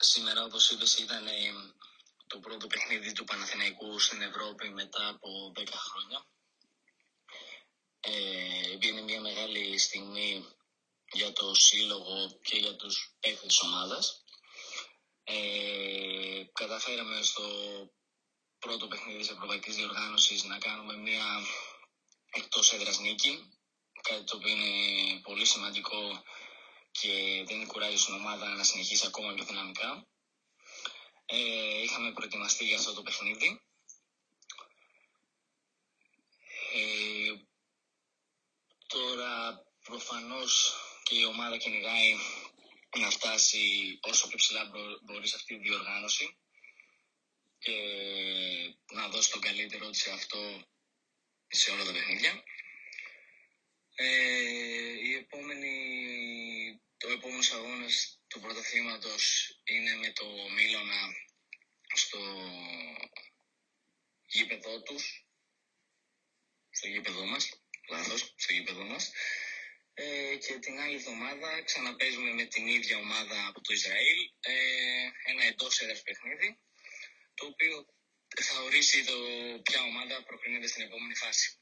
σήμερα, όπως είπες, ήταν ε, το πρώτο παιχνίδι του Παναθηναϊκού στην Ευρώπη μετά από 10 χρόνια. Ε, είναι μια μεγάλη στιγμή για το σύλλογο και για τους παίκτες της ομάδας. Ε, καταφέραμε στο πρώτο παιχνίδι της Ευρωπαϊκής Διοργάνωσης να κάνουμε μια εκτός έδρας νίκη, κάτι το οποίο είναι πολύ σημαντικό και δίνει κουράγιο στην ομάδα να συνεχίσει ακόμα πιο δυναμικά. Ε, είχαμε προετοιμαστεί για αυτό το παιχνίδι. Ε, τώρα προφανώς και η ομάδα κυνηγάει να φτάσει όσο πιο ψηλά μπορεί σε αυτή τη διοργάνωση και να δώσει τον καλύτερο της σε αυτό σε όλα τα παιχνίδια. Ε, η επόμενη, το επόμενο αγώνας του πρωταθλήματος είναι με το Μίλωνα στο γήπεδό τους, στο γήπεδό μας, λάθος, στο γήπεδό μας. Ε, και την άλλη εβδομάδα ξαναπέζουμε με την ίδια ομάδα από το Ισραήλ, ε, ένα εντός έδρας παιχνίδι, το οποίο θα ορίσει το ποια ομάδα προκρίνεται στην επόμενη φάση.